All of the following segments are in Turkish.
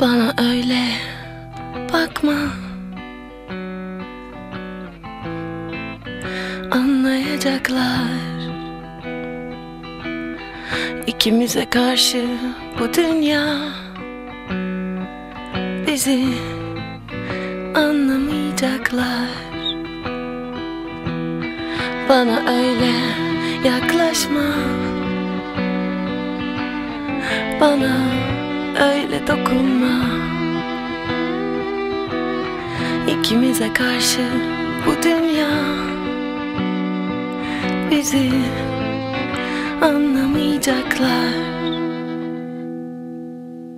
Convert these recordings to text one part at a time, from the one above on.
Bana öyle bakma. Anlayacaklar. İkimize karşı bu dünya Bizi anlamayacaklar. Bana öyle yaklaşma. Bana öyle dokunma İkimize karşı bu dünya Bizi anlamayacaklar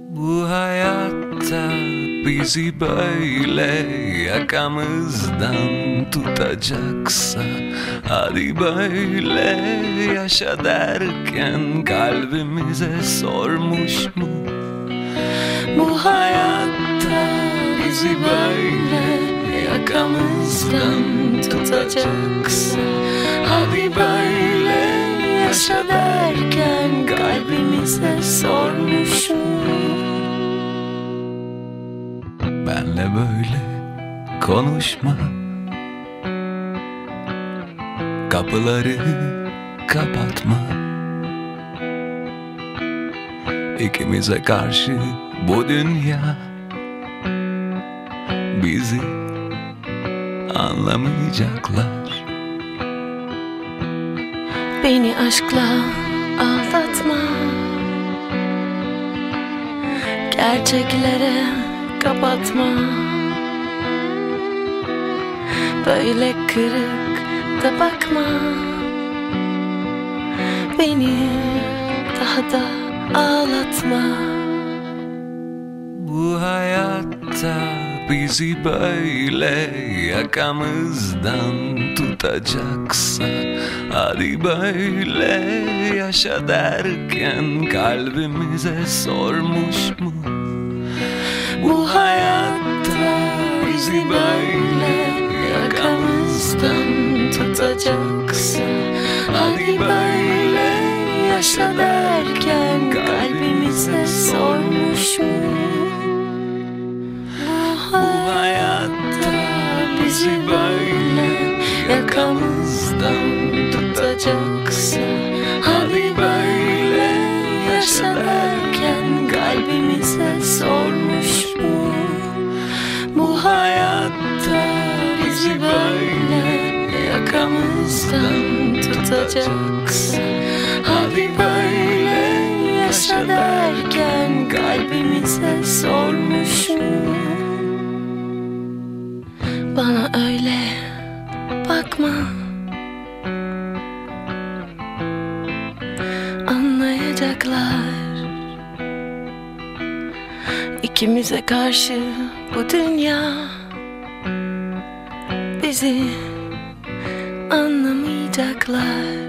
Bu hayatta bizi böyle yakamızdan tutacaksa Hadi böyle yaşa derken kalbimize sormuş mu? Bu hayatta bizi böyle yakamızdan tutacaksa Hadi böyle yaşa derken kalbimize sormuş mu? Benle böyle konuşma. Kapıları kapatma İkimize karşı bu dünya Bizi anlamayacaklar. Beni aşkla aldatma. Gerçeklere kapatma. Böyle kırık da bakma. Beni daha da ağlatma Bu hayatta bizi böyle yakamızdan tutacaksa Hadi böyle yaşa derken kalbimize sormuş mu? Bu hayatta bizi böyle yakamızdan tutacaksa Hadi böyle yaşa derken bizi böyle yakamızdan tutacaksa Hadi böyle yaşa derken kalbimize sormuş mu? Bu hayatta bizi böyle yakamızdan tutacaksa Hadi böyle yaşa derken kalbimize sormuş mu? İkimize karşı bu dünya Bizi anlamayacaklar